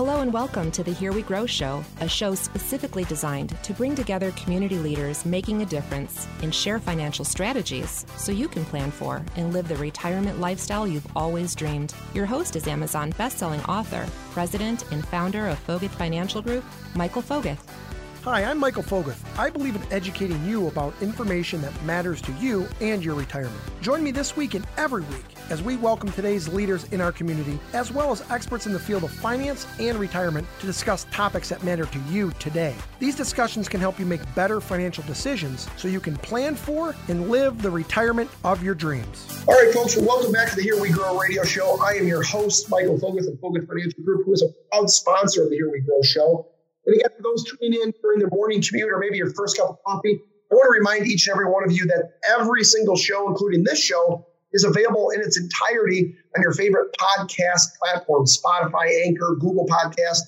Hello and welcome to the Here We Grow Show, a show specifically designed to bring together community leaders making a difference and share financial strategies so you can plan for and live the retirement lifestyle you've always dreamed. Your host is Amazon bestselling author, president, and founder of Foguth Financial Group, Michael Foguth. Hi, I'm Michael Foguth. I believe in educating you about information that matters to you and your retirement. Join me this week and every week as we welcome today's leaders in our community, as well as experts in the field of finance and retirement to discuss topics that matter to you today. These discussions can help you make better financial decisions so you can plan for and live the retirement of your dreams. All right, folks, well, welcome back to the Here We Grow radio show. I am your host, Michael Foguth of Foguth Financial Group, who is a proud sponsor of the Here We Grow show. And again, for those tuning in during the morning commute or maybe your first cup of coffee, I want to remind each and every one of you that every single show, including this show, is available in its entirety on your favorite podcast platform Spotify, Anchor, Google Podcast,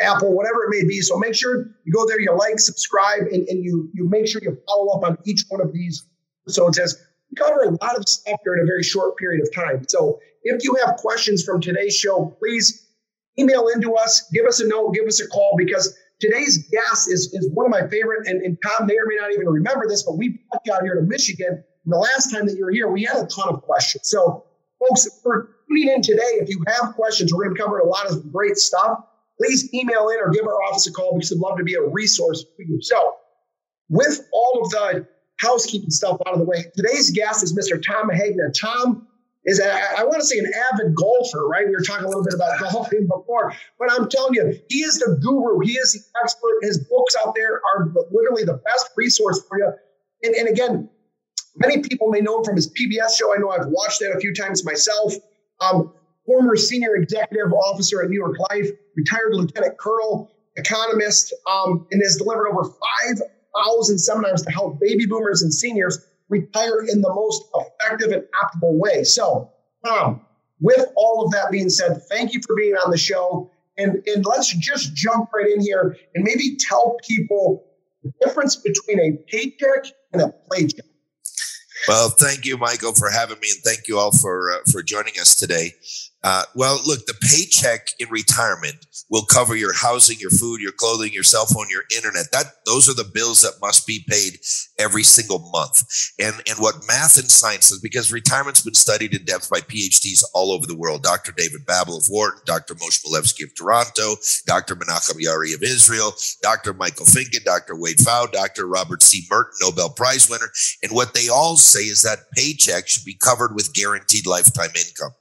Apple, whatever it may be. So make sure you go there, you like, subscribe, and, and you, you make sure you follow up on each one of these episodes as we cover a lot of stuff during a very short period of time. So if you have questions from today's show, please email into us, give us a note, give us a call because today's guest is, is one of my favorite. And, and Tom may or may not even remember this, but we brought you out here to Michigan. And the last time that you were here, we had a ton of questions. So, folks, for tuning in today, if you have questions, we're going to cover a lot of great stuff. Please email in or give our office a call because we'd love to be a resource for you. So, with all of the housekeeping stuff out of the way, today's guest is Mr. Tom Hegna. Tom is I, I want to say an avid golfer, right? We were talking a little bit about golfing before, but I'm telling you, he is the guru. He is the expert. His books out there are literally the best resource for you. And, and again, many people may know him from his PBS show. I know I've watched that a few times myself. Um, former senior executive officer at New York Life, retired lieutenant colonel, economist, um, and has delivered over 5,000 seminars to help baby boomers and seniors retire in the most effective and optimal way. So, Tom, with all of that being said, thank you for being on the show. And, and let's just jump right in here and maybe tell people the difference between a paycheck and a playcheck. Well, thank you, Michael, for having me, and thank you all for uh, for joining us today. Uh, well, look, the paycheck in retirement will cover your housing, your food, your clothing, your cell phone, your internet. That those are the bills that must be paid every single month. And and what math and science is because retirement's been studied in depth by PhDs all over the world. Dr. David Babbel of Wharton, Dr. Moshe Milevsky of Toronto, Dr. Menachem Yaari of Israel, Dr. Michael Finke, Dr. Wade Pfau, Dr. Robert C. Merton, Nobel Prize winner. And what they all say is that paycheck should be covered with guaranteed lifetime income.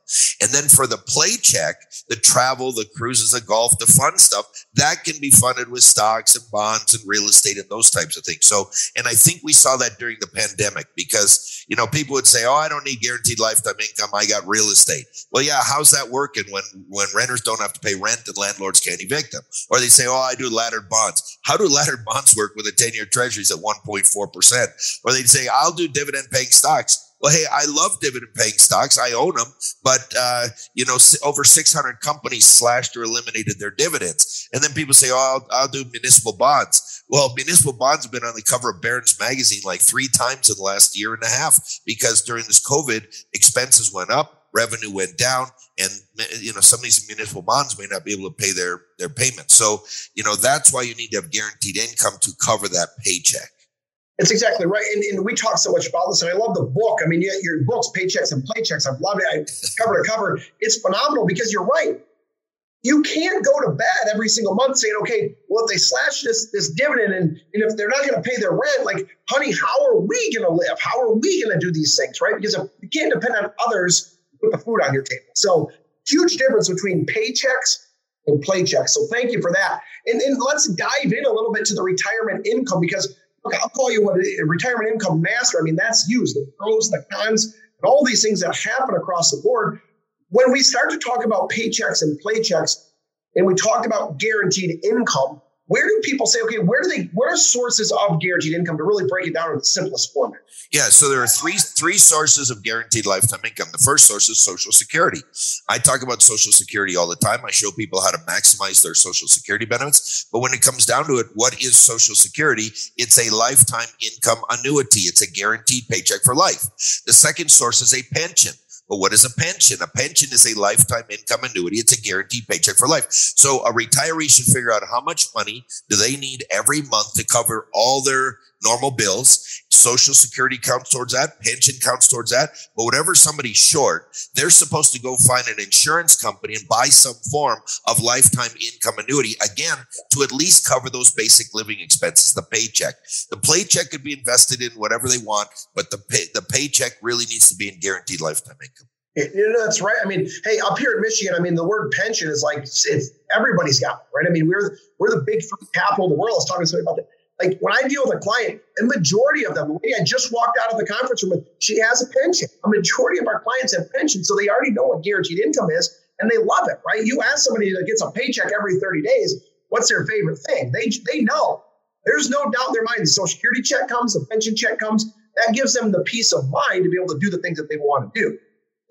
And then for the play check, the travel, the cruises, the golf, the fun stuff, that can be funded with stocks and bonds and real estate and those types of things. So, and I think we saw that during the pandemic because, you know, people would say, Oh, I don't need guaranteed lifetime income. I got real estate. Well, yeah, how's that working when, when renters don't have to pay rent and landlords can't evict them? Or they say, Oh, I do laddered bonds. How do laddered bonds work with a 10 year treasuries at 1.4%? Or they'd say, I'll do dividend paying stocks well, hey, I love dividend paying stocks. I own them, but uh, you know, over 600 companies slashed or eliminated their dividends. And then people say, "Oh, I'll, I'll do municipal bonds." Well, municipal bonds have been on the cover of Barron's magazine like three times in the last year and a half because during this COVID, expenses went up, revenue went down, and you know some of these municipal bonds may not be able to pay their their payments. So you know that's why you need to have guaranteed income to cover that paycheck. It's exactly right. And, and, we talk so much about this, and I love the book. I mean, your books, Paychecks and Playchecks, I've loved it. I cover to cover. It's phenomenal because you're right. You can't go to bed every single month saying, okay, well, if they slash this, this dividend and, and if they're not going to pay their rent, like, honey, how are we going to live? How are we going to do these things, right? Because you can't depend on others to put the food on your table. So, huge difference between paychecks and playchecks. So, thank you for that. And, and let's dive in a little bit to the retirement income because look, I'll call you what a retirement income master. I mean, that's used the pros, the cons, and all these things that happen across the board. When we start to talk about paychecks and playchecks, and we talk about guaranteed income, where do people say, okay, where do they, what are sources of guaranteed income to really break it down in the simplest format? Yeah, so there are three three sources of guaranteed lifetime income. The first source is Social Security. I talk about Social Security all the time. I show people how to maximize their Social Security benefits. But when it comes down to it, what is Social Security? It's a lifetime income annuity. It's a guaranteed paycheck for life. The second source is a pension. But what is a pension? A pension is a lifetime income annuity. It's a guaranteed paycheck for life. So a retiree should figure out how much money do they need every month to cover all their normal bills. Social security counts towards that. Pension counts towards that. But whatever somebody's short, they're supposed to go find an insurance company and buy some form of lifetime income annuity again to at least cover those basic living expenses, the paycheck. The paycheck could be invested in whatever they want, but the pay, the paycheck really needs to be in guaranteed lifetime income. You know, that's right. I mean, hey, up here in Michigan, I mean, the word pension is like it's everybody's got it, right? I mean, we're we're the big capital of the world. I was talking to somebody about that. Like when I deal with a client, a majority of them, the lady I just walked out of the conference room she has a pension. A majority of our clients have pensions, so they already know what guaranteed income is and they love it, right? You ask somebody that gets a paycheck every 30 days, what's their favorite thing? They they know. There's no doubt in their mind the social security check comes, the pension check comes. That gives them the peace of mind to be able to do the things that they want to do.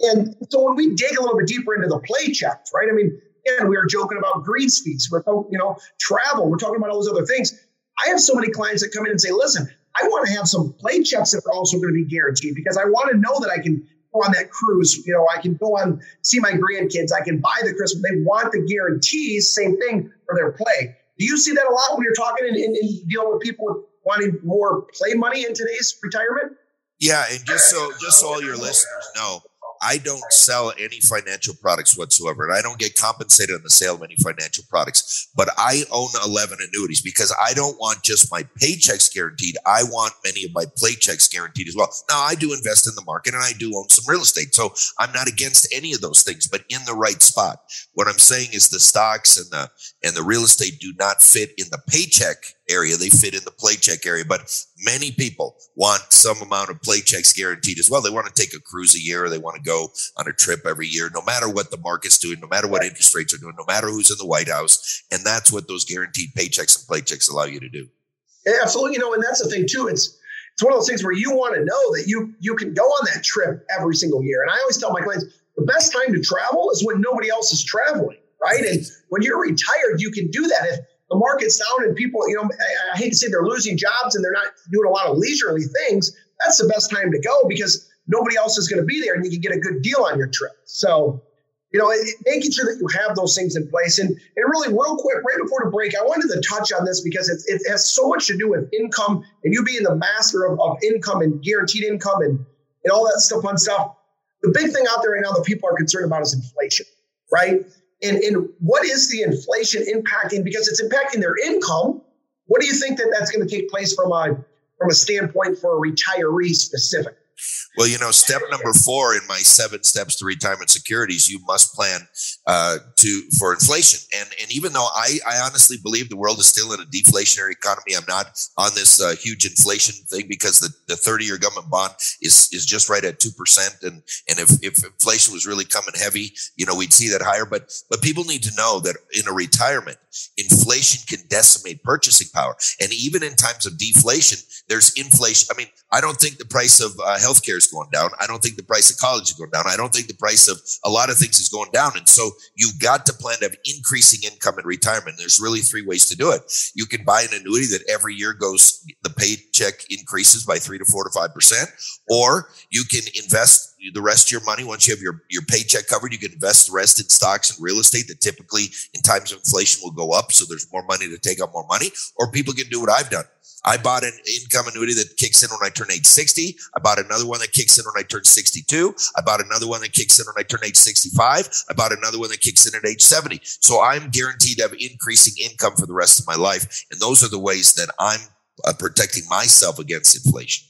And so when we dig a little bit deeper into the play checks, right? I mean, again, we were joking about green speeds, we're talking, you know, travel, we're talking about all those other things. I have so many clients that come in and say, listen, I want to have some play checks that are also going to be guaranteed because I want to know that I can go on that cruise. You know, I can go on, see my grandkids. I can buy the Christmas. They want the guarantees, same thing for their play. Do you see that a lot when you're talking and, and, and dealing with people wanting more play money in today's retirement? Yeah, and just so just so all your listeners know, I don't sell any financial products whatsoever, and I don't get compensated on the sale of any financial products. But I own 11 annuities because I don't want just my paychecks guaranteed. I want many of my paychecks guaranteed as well. Now, I do invest in the market and I do own some real estate. So I'm not against any of those things, but in the right spot. What I'm saying is the stocks and the and the real estate do not fit in the paycheck area. They fit in the play check area, but many people want some amount of play checks guaranteed as well. They want to take a cruise a year, they want to go on a trip every year, no matter what the market's doing, no matter what interest rates are doing, no matter who's in the White House. And that's what those guaranteed paychecks and paychecks allow you to do. Yeah, absolutely. You know, and that's the thing too. It's it's one of those things where you want to know that you you can go on that trip every single year. And I always tell my clients the best time to travel is when nobody else is traveling, right? And when you're retired, you can do that. If the market's down and people, you know, I, I hate to say they're losing jobs and they're not doing a lot of leisurely things, that's the best time to go because nobody else is going to be there and you can get a good deal on your trip. So, you know, it, making sure that you have those things in place. And, and really, real quick, right before the break, I wanted to touch on this because it, it has so much to do with income and you being the master of, of income and guaranteed income and, and all that stuff, fun stuff. The big thing out there right now that people are concerned about is inflation, right? And, and what is the inflation impacting? Because it's impacting their income. What do you think that that's going to take place from a from a standpoint for a retiree specific? Well, you know, step number four in my seven steps to retirement securities, you must plan uh, to for inflation. And and even though I, I honestly believe the world is still in a deflationary economy, I'm not on this uh, huge inflation thing because the, the 30 year government bond is is just right at two percent. And and if, if inflation was really coming heavy, you know, we'd see that higher. But but people need to know that in a retirement, inflation can decimate purchasing power. And even in times of deflation, there's inflation. I mean, I don't think the price of uh, healthcare is going down. I don't think the price of college is going down. I don't think the price of a lot of things is going down. And so you've got to plan to have increasing income in retirement. There's really three ways to do it. You can buy an annuity that every year goes, the paycheck increases by three to four to five percent, or you can invest the rest of your money once you have your, your paycheck covered you can invest the rest in stocks and real estate that typically in times of inflation will go up so there's more money to take out more money or people can do what i've done I bought an income annuity that kicks in when I turn age 60. I bought another one that kicks in when I turn 62. I bought another one that kicks in when I turn age 65. I bought another one that kicks in at age 70. So I'm guaranteed to have increasing income for the rest of my life. And those are the ways that I'm uh, protecting myself against inflation.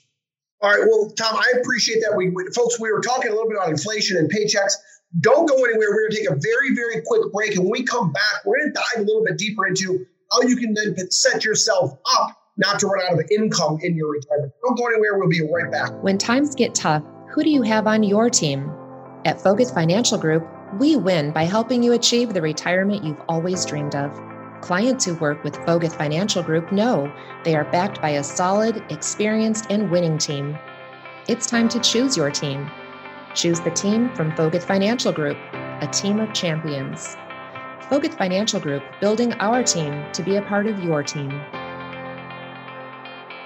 All right. Well, Tom, I appreciate that. We, we, folks, we were talking a little bit about inflation and paychecks. Don't go anywhere. We're going to take a very, very quick break. And when we come back, we're going to dive a little bit deeper into how you can then set yourself up not to run out of income in your retirement. Don't go anywhere. We'll be right back. When times get tough, who do you have on your team? At Foguth Financial Group, we win by helping you achieve the retirement you've always dreamed of. Clients who work with Foguth Financial Group know they are backed by a solid, experienced, and winning team. It's time to choose your team. Choose the team from Foguth Financial Group, a team of champions. Foguth Financial Group, building our team to be a part of your team.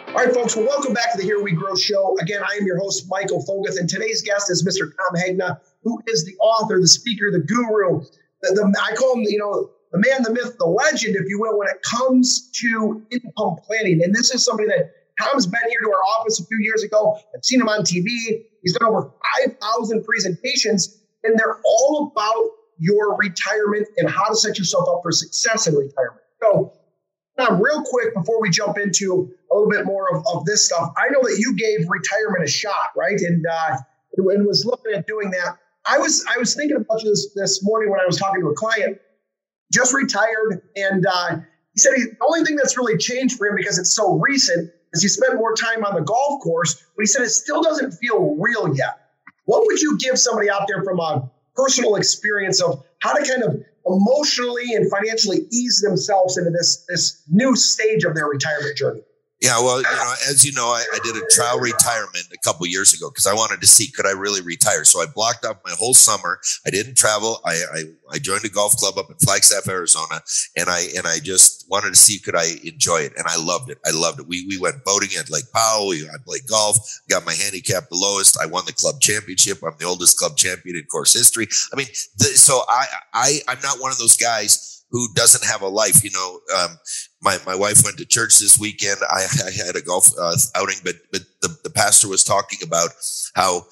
All right, folks, well, welcome back to the Here We Grow show. Again, I am your host, Michael Foguth, and today's guest is Mr. Tom Hegna. who is the author, the speaker, the guru. The, the, I call him, you know, the man, the myth, the legend, if you will, when it comes to income planning. And this is somebody that Tom's been here to our office a few years ago. I've seen him on TV. He's done over 5,000 presentations, and they're all about your retirement and how to set yourself up for success in retirement. So, Tom, real quick before we jump into a little bit more of, of this stuff, I know that you gave retirement a shot, right? And uh, and was looking at doing that. I was I was thinking about this this morning when I was talking to a client, just retired, and uh, he said he, the only thing that's really changed for him because it's so recent is he spent more time on the golf course, but he said it still doesn't feel real yet. What would you give somebody out there from a personal experience of how to kind of emotionally and financially ease themselves into this this new stage of their retirement journey? Yeah, well, you know, as you know, I, I did a trial retirement a couple years ago because I wanted to see could I really retire. So I blocked off my whole summer. I didn't travel. I, I, I joined a golf club up in Flagstaff, Arizona, and I and I just wanted to see could I enjoy it, and I loved it. I loved it. We we went boating at Lake Powell. I played golf. Got my handicap the lowest. I won the club championship. I'm the oldest club champion in course history. I mean, the, so I I I'm not one of those guys who doesn't have a life. You know, um, my, my wife went to church this weekend. I, I had a golf uh, outing, but but the, the pastor was talking about how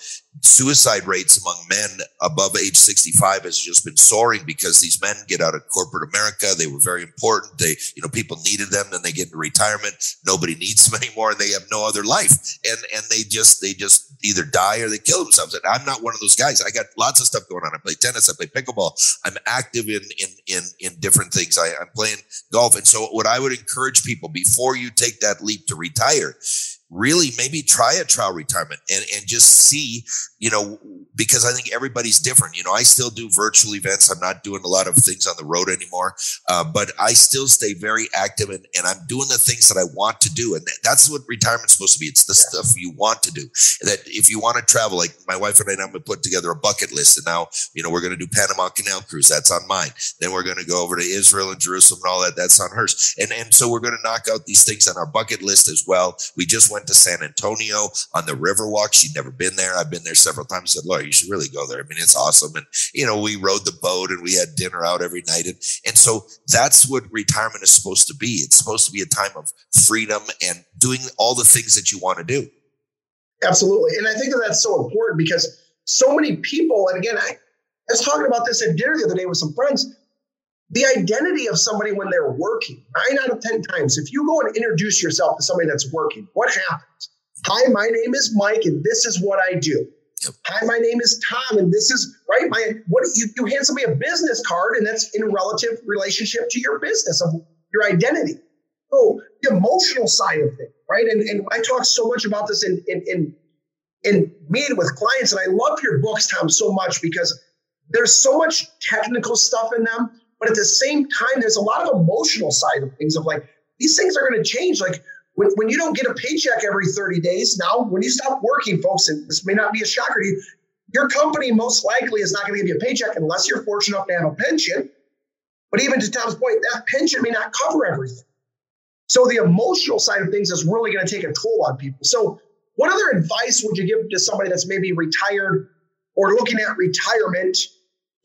suicide rates among men above age 65 has just been soaring because these men get out of corporate America. They were very important. They, you know, people needed them. Then they get into retirement. Nobody needs them anymore and they have no other life. And, and they just, they just either die or they kill themselves. And I'm not one of those guys. I got lots of stuff going on. I play tennis. I play pickleball. I'm active in, in, in, in different things. I, I'm playing golf. And so what I would encourage people before you take that leap to retire really maybe try a trial retirement and, and just see, you know, because I think everybody's different. You know, I still do virtual events. I'm not doing a lot of things on the road anymore, uh, but I still stay very active and, and I'm doing the things that I want to do. And that's what retirement's supposed to be. It's the yeah. stuff you want to do. That if you want to travel, like my wife and I, I'm to put together a bucket list. And now, you know, we're going to do Panama Canal cruise. That's on mine. Then we're going to go over to Israel and Jerusalem and all that. That's on hers. And, and so we're going to knock out these things on our bucket list as well. We just went to San Antonio on the Riverwalk. She'd never been there. I've been there several times. I said, Laura, you should really go there. I mean, it's awesome. And, you know, we rode the boat and we had dinner out every night. And, and so that's what retirement is supposed to be. It's supposed to be a time of freedom and doing all the things that you want to do. Absolutely. And I think that that's so important because so many people, and again, I, I was talking about this at dinner the other day with some friends the identity of somebody when they're working, nine out of 10 times, if you go and introduce yourself to somebody that's working, what happens? Hi, my name is Mike, and this is what I do. Hi, my name is Tom, and this is right. My what you, you hand somebody a business card, and that's in relative relationship to your business of your identity. So the emotional side of things, right? And, and I talk so much about this in in in, in meeting with clients, and I love your books, Tom, so much because there's so much technical stuff in them but at the same time, there's a lot of emotional side of things of like, these things are going to change. Like when, when you don't get a paycheck every 30 days, now when you stop working, folks, and this may not be a shocker to you, your company most likely is not going to give you a paycheck unless you're fortunate enough to have a pension. But even to Tom's point, that pension may not cover everything. So the emotional side of things is really going to take a toll on people. So, what other advice would you give to somebody that's maybe retired or looking at retirement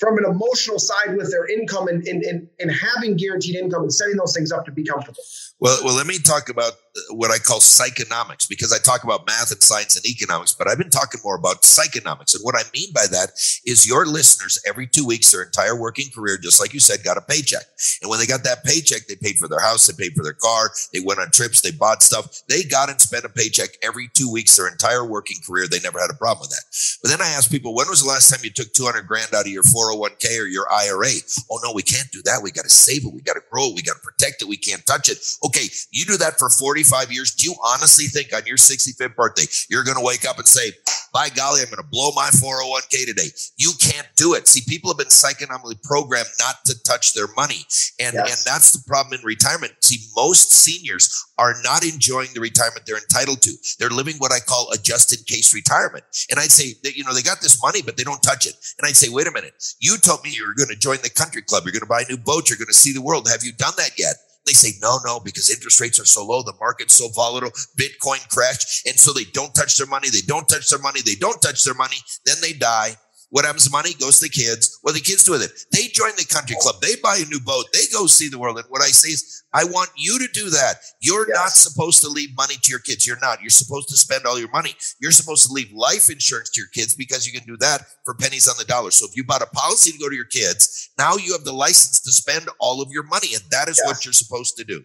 from an emotional side with their income and, and, and, and having guaranteed income and setting those things up to be comfortable? Well, well, let me talk about what I call psychonomics because I talk about math and science and economics, but I've been talking more about psychonomics. And what I mean by that is your listeners every two weeks, their entire working career, just like you said, got a paycheck. And when they got that paycheck, they paid for their house, they paid for their car, they went on trips, they bought stuff. They got and spent a paycheck every two weeks, their entire working career. They never had a problem with that. But then I ask people, when was the last time you took 200 grand out of your 401k or your IRA? Oh, no, we can't do that. We got to save it. We got to grow it. We got to protect it. We can't touch it. Okay, you do that for 45 years. Do you honestly think on your 65th birthday, you're going to wake up and say, by golly, I'm going to blow my 401k today? You can't do it. See, people have been psychonomically programmed not to touch their money. And, yes. and that's the problem in retirement. See, most seniors are not enjoying the retirement they're entitled to. They're living what I call a just in case retirement. And I'd say that, you know, they got this money, but they don't touch it. And I'd say, wait a minute, you told me you were going to join the country club. You're going to buy a new boat. You're going to see the world. Have you done that yet? They say, no, no, because interest rates are so low, the market's so volatile, Bitcoin crashed. And so they don't touch their money. They don't touch their money. They don't touch their money. Then they die. What happens to money goes to the kids. What do the kids do with it? They join the country club. They buy a new boat. They go see the world. And what I say is, I want you to do that. You're yes. not supposed to leave money to your kids. You're not. You're supposed to spend all your money. You're supposed to leave life insurance to your kids because you can do that for pennies on the dollar. So if you bought a policy to go to your kids, now you have the license to spend all of your money. And that is yes. what you're supposed to do.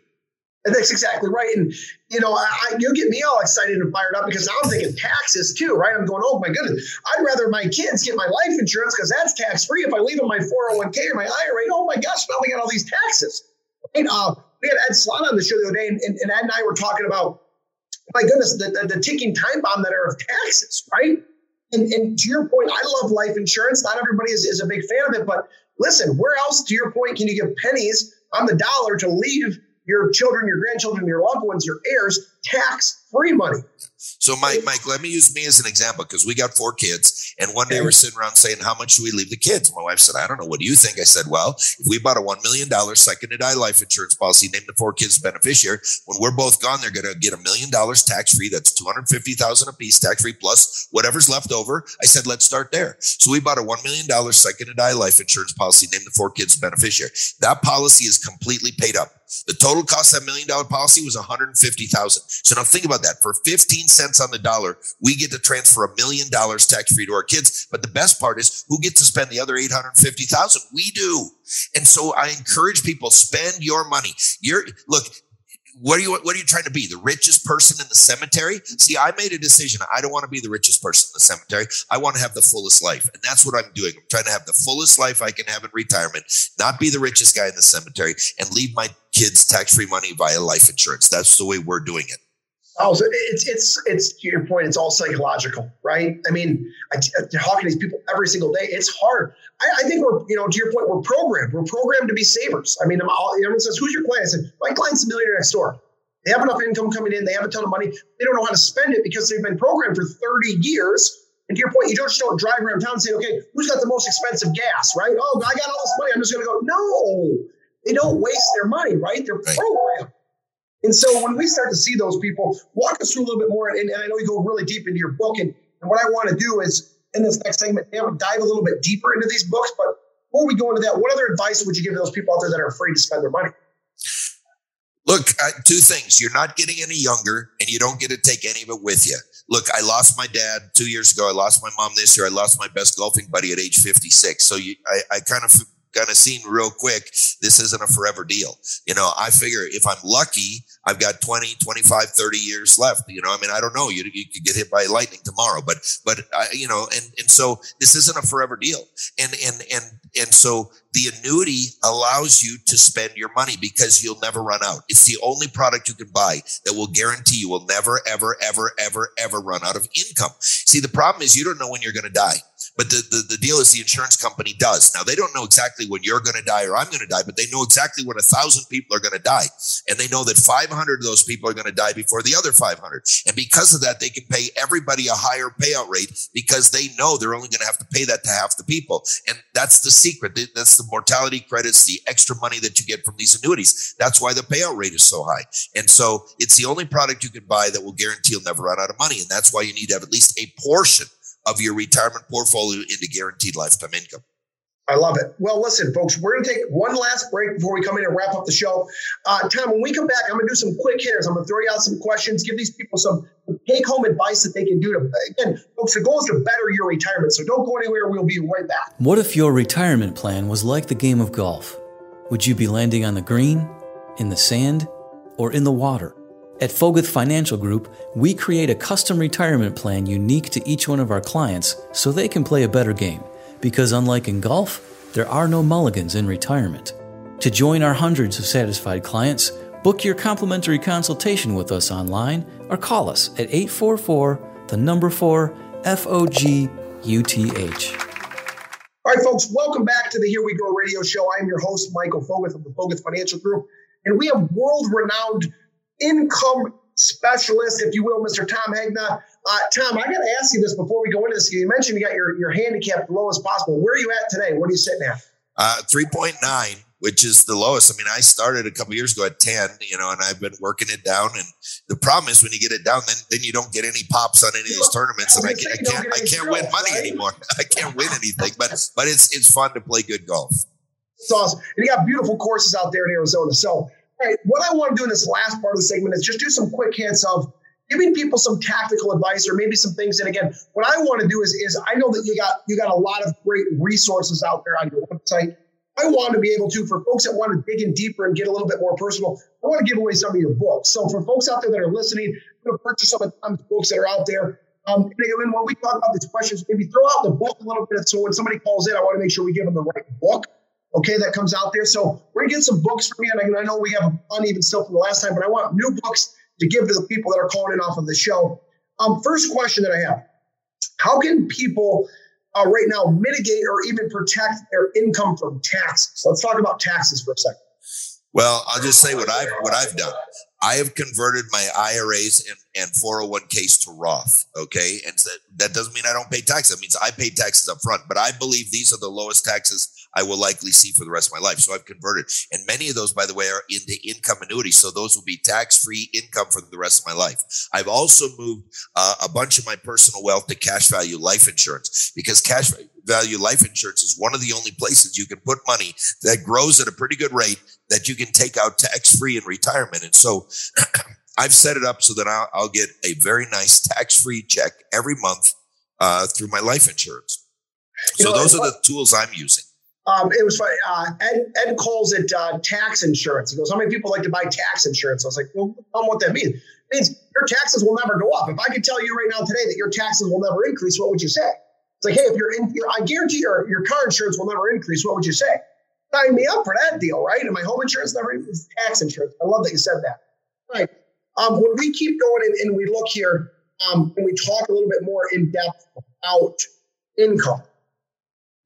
And that's exactly right. And you know, I, you get me all excited and fired up because now I'm thinking taxes too, right? I'm going, oh my goodness, I'd rather my kids get my life insurance because that's tax free. If I leave them my 401k or my IRA, oh my gosh, now we got all these taxes. Uh, we had Ed Slott on the show the other day, and, and, and Ed and I were talking about, my goodness, the, the, the ticking time bomb that are of taxes, right? And, and to your point, I love life insurance. Not everybody is, is a big fan of it, but listen, where else, to your point, can you give pennies on the dollar to leave your children, your grandchildren, your loved ones, your heirs tax free money? So, Mike, Mike, let me use me as an example because we got four kids, and one day we're sitting around saying, "How much should we leave the kids?" My wife said, "I don't know. What do you think?" I said, "Well, if we bought a one million dollars second to die life insurance policy, named the four kids beneficiary, when we're both gone, they're going to get a million dollars tax free. That's two hundred fifty thousand a piece tax free plus whatever's left over." I said, "Let's start there." So we bought a one million dollars second to die life insurance policy, named the four kids beneficiary. That policy is completely paid up. The total cost of that million dollar policy was 150,000. So now think about that. For 15 cents on the dollar, we get to transfer a million dollars tax free to our kids. But the best part is who gets to spend the other 850,000? We do. And so I encourage people spend your money. You're look, what are you what are you trying to be? The richest person in the cemetery? See i made a decision. I don't want to be the richest person in the cemetery. I want to have the fullest life. And that's what i'm doing. I'm trying to have the fullest life i can have in retirement not be the richest guy in the cemetery and leave my kids tax-free money via life insurance. That's the way we're doing it Oh, so it's it's it's to your point. It's all psychological, right? I mean, I, talking to these people every single day. It's hard. I, I, think we're, you know, to your point, we're programmed. We're programmed to be savers. I mean, I'm all, everyone says, "Who's your client?" I said, "My client's a millionaire next door. They have enough income coming in. They have a ton of money. They don't know how to spend it because they've been programmed for 30 years." And to your point, you don't just don't drive around town and say, "Okay, who's got the most expensive gas?" Right? Oh, I got all this money. I'm just going to go. No, they don't waste their money. Right? They're programmed. And so when we start to see those people, walk us through a little bit more. And, and I know you go really deep into your book. And, and what I want to do is in this next segment, dive a little bit deeper into these books. But before we go into that, what other advice would you give to those people out there that are afraid to spend their money? Look, uh, two things. You're not getting any younger and you don't get to take any of it with you. Look, I lost my dad two years ago. I lost my mom this year. I lost my best golfing buddy at age 56. So you, I, I kind of kind of seen real quick this isn't a forever deal. You know, I figure if I'm lucky, I've got 20, 25, 30 years left. You know, I mean, I don't know. You, you could get hit by lightning tomorrow, but, but, I, you know, and, and so this isn't a forever deal. And, and, and, and so the annuity allows you to spend your money because you'll never run out. It's the only product you can buy that will guarantee you will never, ever, ever, ever, ever run out of income. See, the problem is you don't know when you're going to die. But the, the, the deal is the insurance company does. Now, they don't know exactly when you're going to die or I'm going to die, but they know exactly when a thousand people are going to die. And they know that 500 of those people are going to die before the other 500. And because of that, they can pay everybody a higher payout rate because they know they're only going to have to pay that to half the people. And that's the secret. That's the mortality credits, the extra money that you get from these annuities. That's why the payout rate is so high. And so it's the only product you can buy that will guarantee you'll never run out of money. And that's why you need to have at least a portion of your retirement portfolio into guaranteed lifetime income. I love it. Well, listen, folks, we're going to take one last break before we come in and wrap up the show. Uh, Tom, when we come back, I'm going to do some quick hitters. I'm going to throw you out some questions, give these people some take home advice that they can do to, again, folks, the goal is to better your retirement. So don't go anywhere. We'll be right back. What if your retirement plan was like the game of golf? Would you be landing on the green, in the sand, or in the water? At Foguth Financial Group, we create a custom retirement plan unique to each one of our clients so they can play a better game. Because unlike in golf, there are no mulligans in retirement. To join our hundreds of satisfied clients, book your complimentary consultation with us online or call us at 844 the number 4 F O G U T H. All right, folks, welcome back to the Here We Grow radio show. I'm your host, Michael Foguth of the Foguth Financial Group, and we have world renowned income specialist, if you will, Mr. Tom Hegna. Uh, Tom, I got to ask you this before we go into this. You mentioned you got your, your handicap low as possible. Where are you at today? What are you sitting at? Uh, 3.9 which is the lowest. I mean, I started a couple years ago at 10, you know, and I've been working it down. And the problem is when you get it down, then, then you don't get any pops on any of these tournaments. And I, I can't, I can't win money right? anymore. I can't win anything, but, but it's, it's fun to play good golf. It's awesome. And you got beautiful courses out there in Arizona. So, what I want to do in this last part of the segment is just do some quick hints of giving people some tactical advice or maybe some things. And again, what I want to do is, is I know that you got you got a lot of great resources out there on your website. I want to be able to, for folks that want to dig in deeper and get a little bit more personal, I want to give away some of your books. So for folks out there that are listening, going to purchase some of Tom's books that are out there. Um, and when we talk about these questions, maybe throw out the book a little bit. So when somebody calls in, I want to make sure we give them the right book. Okay, that comes out there. So we're gonna get some books from you. And I know we have uneven still from the last time, but I want new books to give to the people that are calling in off of the show. Um, first question that I have: How can people uh, right now mitigate or even protect their income from taxes? Let's talk about taxes for a second. Well, I'll just say what I've what I've done. I have converted my IRAs and, and 401ks to Roth. Okay. And so that doesn't mean I don't pay taxes. That means I pay taxes up front, but I believe these are the lowest taxes I will likely see for the rest of my life. So I've converted. And many of those, by the way, are into income annuities. So those will be tax free income for the rest of my life. I've also moved uh, a bunch of my personal wealth to cash value life insurance because cash value life insurance is one of the only places you can put money that grows at a pretty good rate that you can take out tax free in retirement. And so I've set it up so that I'll, I'll get a very nice tax free check every month uh, through my life insurance. So know, those are the tools I'm using. Um, it was funny. Uh, Ed, Ed calls it uh, tax insurance. He goes, "How many people like to buy tax insurance?" I was like, "Well, tell them what that means. It means your taxes will never go up. If I could tell you right now today that your taxes will never increase, what would you say?" It's like, "Hey, if you're in, I guarantee your your car insurance will never increase. What would you say?" Sign me up for that deal, right? And my home insurance never increases. Tax insurance. I love that you said that. Right. Um, when we keep going and, and we look here, um, and we talk a little bit more in depth about income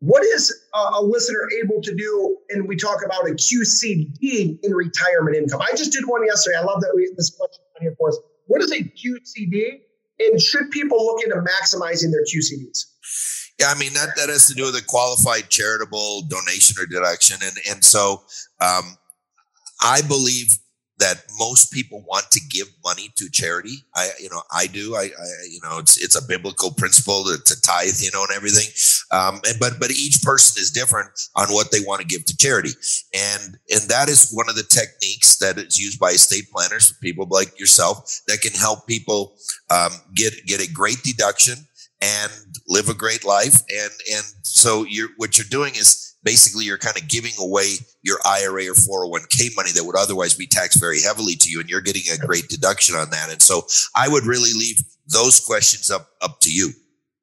what is a listener able to do? And we talk about a QCD in retirement income. I just did one yesterday. I love that we this question on here for us. What is a QCD? And should people look into maximizing their QCDs? Yeah, I mean that that has to do with a qualified charitable donation or deduction, and and so um, I believe that most people want to give money to charity. I, you know, I do. I, I you know, it's it's a biblical principle to, to tithe, you know, and everything. Um, and, but but each person is different on what they want to give to charity, and and that is one of the techniques that is used by estate planners, people like yourself, that can help people um, get get a great deduction and live a great life. And and so you're what you're doing is basically you're kind of giving away your IRA or 401k money that would otherwise be taxed very heavily to you, and you're getting a great deduction on that. And so I would really leave those questions up up to you.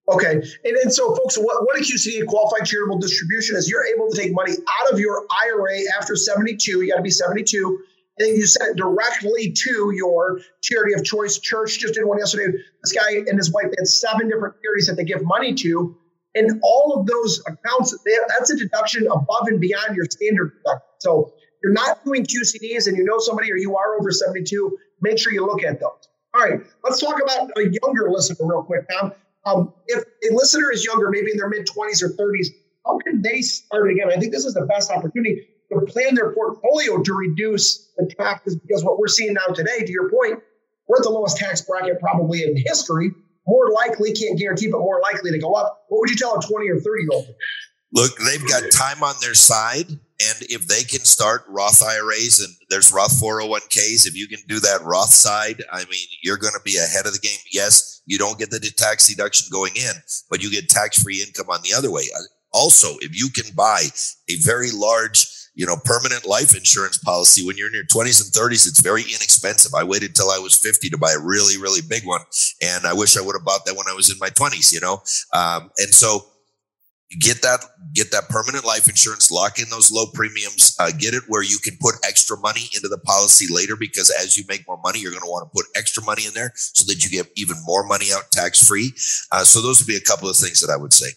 Okay. And, and so, folks, what, what a QCD, qualified charitable distribution, is you're able to take money out of your IRA after 72. You got to be 72. And you send it directly to your charity of choice. Church just did one yesterday. This guy and his wife, had seven different charities that they give money to. And all of those accounts, that's a deduction above and beyond your standard deduction. So you're not doing QCDs and you know somebody or you are over 72, make sure you look at those. All right, let's talk about a younger listener real quick, Tom. Um, if a listener is younger, maybe in their mid 20s or 30s, how can they start again? I think this is the best opportunity to plan their portfolio to reduce the taxes because what we're seeing now today, to your point, we're at the lowest tax bracket probably in history more likely, can't guarantee, but more likely to go up. What would you tell a 20 or 30 year old? Look, they've got time on their side. And if they can start Roth IRAs and there's Roth 401ks, if you can do that Roth side, I mean, you're going to be ahead of the game. Yes, you don't get the tax deduction going in, but you get tax free income on the other way. Also, if you can buy a very large you know, permanent life insurance policy when you're in your 20s and 30s, it's very inexpensive. I waited till I was 50 to buy a really, really big one. And I wish I would have bought that when I was in my 20s, you know? Um, and so get that, get that permanent life insurance, lock in those low premiums, uh, get it where you can put extra money into the policy later because as you make more money, you're going to want to put extra money in there so that you get even more money out tax free. Uh, so those would be a couple of things that I would say.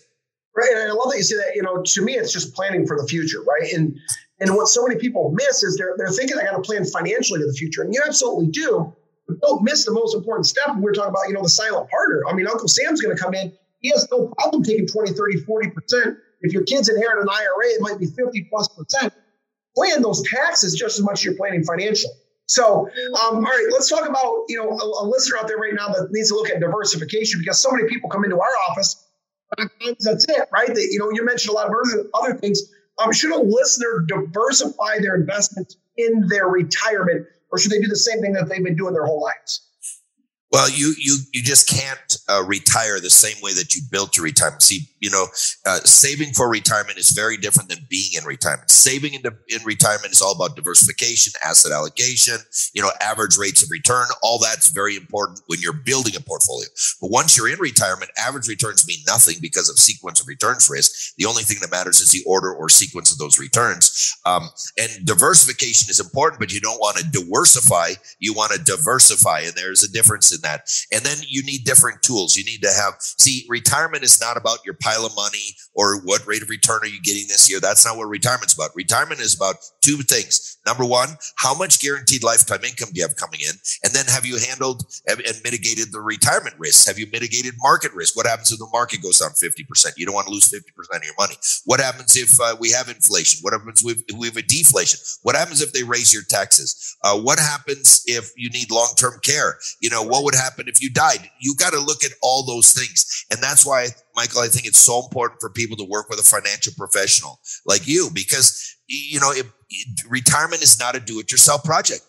Right. And I love that you say that, you know, to me, it's just planning for the future, right? And and what so many people miss is they're, they're thinking I got to plan financially to the future. And you absolutely do. But don't miss the most important step. And we're talking about, you know, the silent partner. I mean, Uncle Sam's going to come in. He has no problem taking 20, 30, 40%. If your kids inherit an IRA, it might be 50 plus percent. plan those taxes just as much as you're planning financial. So, um, all right, let's talk about you know a, a, listener out there right now that needs to look at diversification because so many people come into our office. That's it, right? That you know you mentioned a lot of other things. Um, should a listener diversify their investments in their retirement, or should they do the same thing that they've been doing their whole lives? Well, you you you just can't uh, retire the same way that you built your retirement. See, you know, uh, saving for retirement is very different than being in retirement. Saving in, the, in retirement is all about diversification, asset allocation, you know, average rates of return. All that's very important when you're building a portfolio. But once you're in retirement, average returns mean nothing because of sequence of returns risk. The only thing that matters is the order or sequence of those returns. Um, and diversification is important, but you don't want to diversify. You want to diversify, and there's a difference in that. And then you need different tools. You need to have, see, retirement is not about your pile of money or what rate of return are you getting this year. That's not what retirement's about. Retirement is about two things. Number one, how much guaranteed lifetime income do you have coming in? And then have you handled and mitigated the retirement risks? Have you mitigated market risk? What happens if the market goes down 50%? You don't want to lose 50% of your money. What happens if uh, we have inflation? What happens if we have a deflation? What happens if they raise your taxes? Uh, what happens if you need long-term care? You know, what would happen if you died? You got to look at all those things. And that's why, Michael, I think it's so important for people to work with a financial professional like you because, you know, it, retirement is not a do-it-yourself project.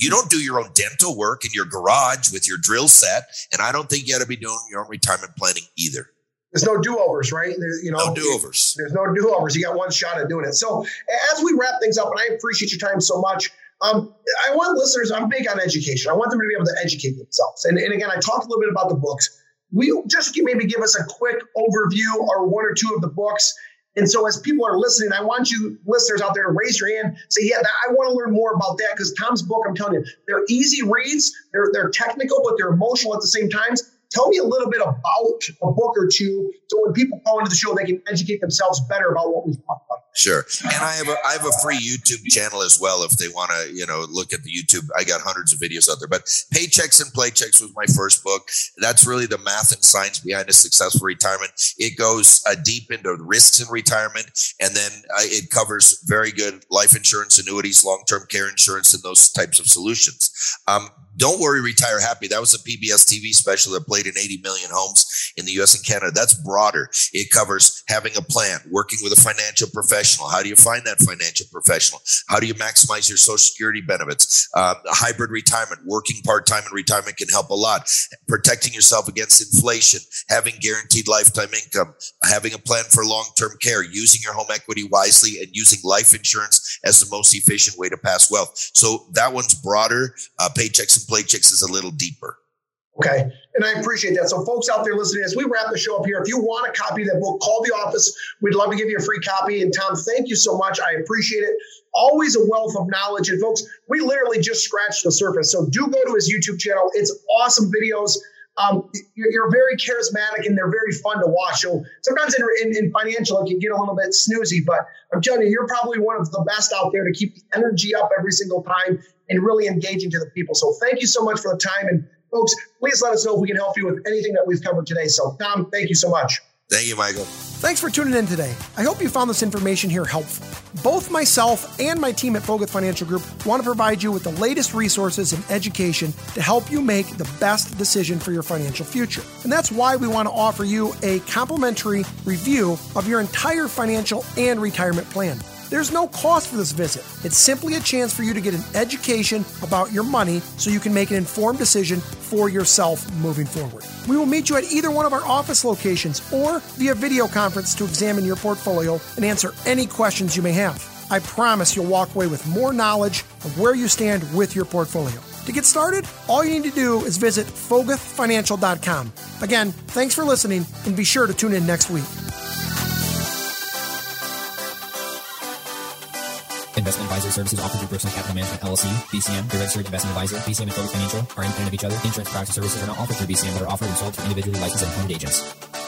You don't do your own dental work in your garage with your drill set, and I don't think you got to be doing your own retirement planning either. There's no do-overs, right? There's, you know, no do-overs. There's no do-overs. You got one shot at doing it. So as we wrap things up, and I appreciate your time so much. Um, I want listeners. I'm big on education. I want them to be able to educate themselves. And, and again, I talked a little bit about the books. We just maybe give us a quick overview or one or two of the books and so, as people are listening, I want you listeners out there to raise your hand, say, "Yeah, I want to learn more about that." Because Tom's book, I'm telling you, they're easy reads, they're they're technical, but they're emotional at the same time. Tell me a little bit about a book or two, so when people call into the show, they can educate themselves better about what we've talked about. Sure, and I have a I have a free YouTube channel as well. If they want to, you know, look at the YouTube, I got hundreds of videos out there. But Paychecks and Playchecks was my first book. That's really the math and science behind a successful retirement. It goes uh, deep into risks in retirement, and then uh, it covers very good life insurance, annuities, long term care insurance, and those types of solutions. Um, don't worry, retire happy. That was a PBS TV special that played in 80 million homes in the US and Canada. That's broader. It covers having a plan, working with a financial professional. How do you find that financial professional? How do you maximize your social security benefits? Uh, hybrid retirement, working part time in retirement can help a lot. Protecting yourself against inflation, having guaranteed lifetime income, having a plan for long term care, using your home equity wisely, and using life insurance as the most efficient way to pass wealth. So that one's broader. Uh, paychecks and Playchecks is a little deeper. Okay. And I appreciate that. So, folks out there listening, as we wrap the show up here, if you want a copy of that book, call the office. We'd love to give you a free copy. And, Tom, thank you so much. I appreciate it. Always a wealth of knowledge. And, folks, we literally just scratched the surface. So, do go to his YouTube channel. It's awesome videos. Um, you're, very charismatic and they're very fun to watch. So sometimes in, in, in, financial, it can get a little bit snoozy, but I'm telling you, you're probably one of the best out there to keep the energy up every single time and really engaging to the people. So thank you so much for the time. And folks, please let us know if we can help you with anything that we've covered today. So, Tom, thank you so much. Thank you, Michael. Thanks for tuning in today. I hope you found this information here helpful. Both myself and my team at Foguth Financial Group want to provide you with the latest resources and education to help you make the best decision for your financial future. And that's why we want to offer you a complimentary review of your entire financial and retirement plan. There's no cost for this visit. It's simply a chance for you to get an education about your money so you can make an informed decision for yourself moving forward. We will meet you at either one of our office locations or via video conference to examine your portfolio and answer any questions you may have. I promise you'll walk away with more knowledge of where you stand with your portfolio. To get started, all you need to do is visit foguthfinancial.com. Again, thanks for listening and be sure to tune in next week. Investment advisory services offered through Personal Capital Management LLC, BCM, the registered investment advisor. BCM and Foguth Financial are independent of each other. Insurance product services are not offered through BCM but are offered and sold to individually licensed and appointed agents.